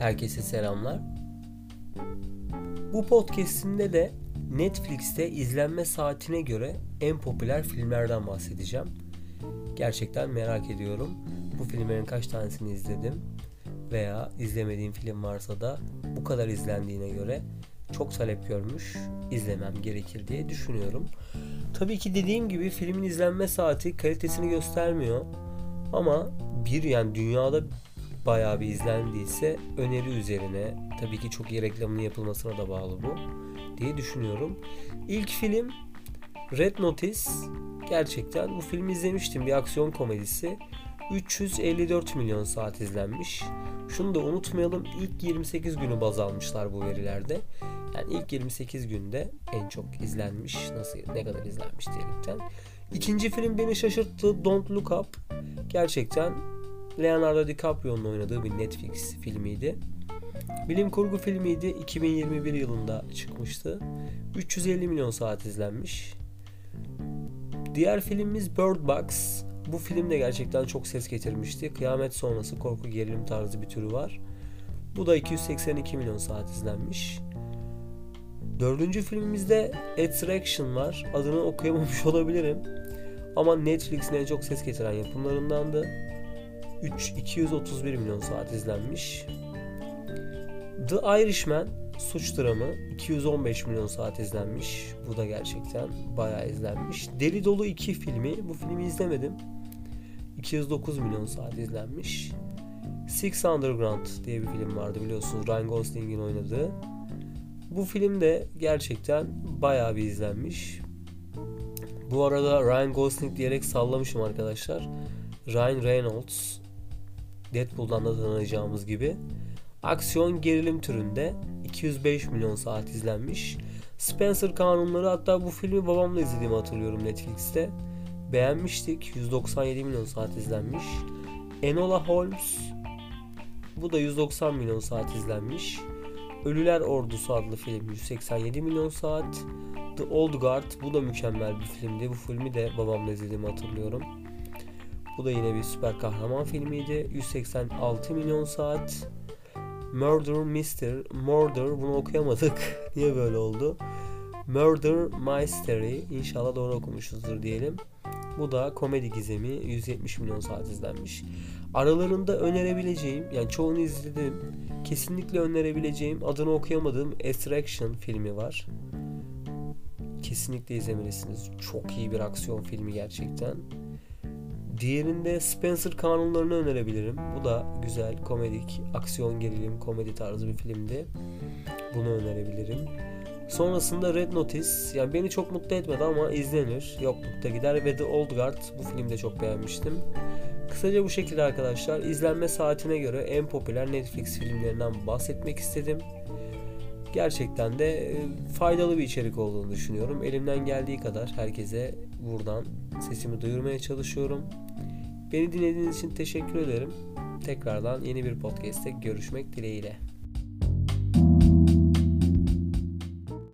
Herkese selamlar. Bu podcast'imde de Netflix'te izlenme saatine göre en popüler filmlerden bahsedeceğim. Gerçekten merak ediyorum. Bu filmlerin kaç tanesini izledim veya izlemediğim film varsa da bu kadar izlendiğine göre çok talep görmüş, izlemem gerekir diye düşünüyorum. Tabii ki dediğim gibi filmin izlenme saati kalitesini göstermiyor. Ama bir yani dünyada bayağı bir izlendiyse öneri üzerine tabii ki çok iyi reklamının yapılmasına da bağlı bu diye düşünüyorum. İlk film Red Notice gerçekten bu filmi izlemiştim bir aksiyon komedisi. 354 milyon saat izlenmiş. Şunu da unutmayalım ilk 28 günü baz almışlar bu verilerde. Yani ilk 28 günde en çok izlenmiş. Nasıl ne kadar izlenmiş diyerekten. İkinci film beni şaşırttı. Don't Look Up. Gerçekten Leonardo DiCaprio'nun oynadığı bir Netflix filmiydi. Bilim kurgu filmiydi. 2021 yılında çıkmıştı. 350 milyon saat izlenmiş. Diğer filmimiz Bird Box. Bu film de gerçekten çok ses getirmişti. Kıyamet sonrası korku gerilim tarzı bir türü var. Bu da 282 milyon saat izlenmiş. Dördüncü filmimizde Attraction var. Adını okuyamamış olabilirim. Ama Netflix'in en çok ses getiren yapımlarındandı. 3 231 milyon saat izlenmiş. The Irishman suç dramı 215 milyon saat izlenmiş. Bu da gerçekten bayağı izlenmiş. Deli Dolu 2 filmi. Bu filmi izlemedim. 209 milyon saat izlenmiş. Six Underground diye bir film vardı biliyorsunuz. Ryan Gosling'in oynadığı. Bu film de gerçekten bayağı bir izlenmiş. Bu arada Ryan Gosling diyerek sallamışım arkadaşlar. Ryan Reynolds Deadpool'dan da tanıyacağımız gibi aksiyon gerilim türünde 205 milyon saat izlenmiş. Spencer Kanunları hatta bu filmi babamla izlediğimi hatırlıyorum Netflix'te. Beğenmiştik. 197 milyon saat izlenmiş. Enola Holmes bu da 190 milyon saat izlenmiş. Ölüler Ordusu adlı film 187 milyon saat. The Old Guard bu da mükemmel bir filmdi. Bu filmi de babamla izlediğimi hatırlıyorum. Bu da yine bir süper kahraman filmiydi. 186 milyon saat. Murder Mystery. Murder bunu okuyamadık. Niye böyle oldu? Murder Mystery. İnşallah doğru okumuşuzdur diyelim. Bu da komedi gizemi 170 milyon saat izlenmiş. Aralarında önerebileceğim yani çoğunu izledim. Kesinlikle önerebileceğim adını okuyamadığım Extraction filmi var. Kesinlikle izlemelisiniz. Çok iyi bir aksiyon filmi gerçekten. Diğerinde Spencer Kanunlarını önerebilirim. Bu da güzel, komedik, aksiyon gerilim, komedi tarzı bir filmdi. Bunu önerebilirim. Sonrasında Red Notice. Yani beni çok mutlu etmedi ama izlenir. Yoklukta gider ve The Old Guard. Bu filmde çok beğenmiştim. Kısaca bu şekilde arkadaşlar. izlenme saatine göre en popüler Netflix filmlerinden bahsetmek istedim. Gerçekten de faydalı bir içerik olduğunu düşünüyorum. Elimden geldiği kadar herkese buradan sesimi duyurmaya çalışıyorum. Beni dinlediğiniz için teşekkür ederim. Tekrardan yeni bir podcast'te görüşmek dileğiyle.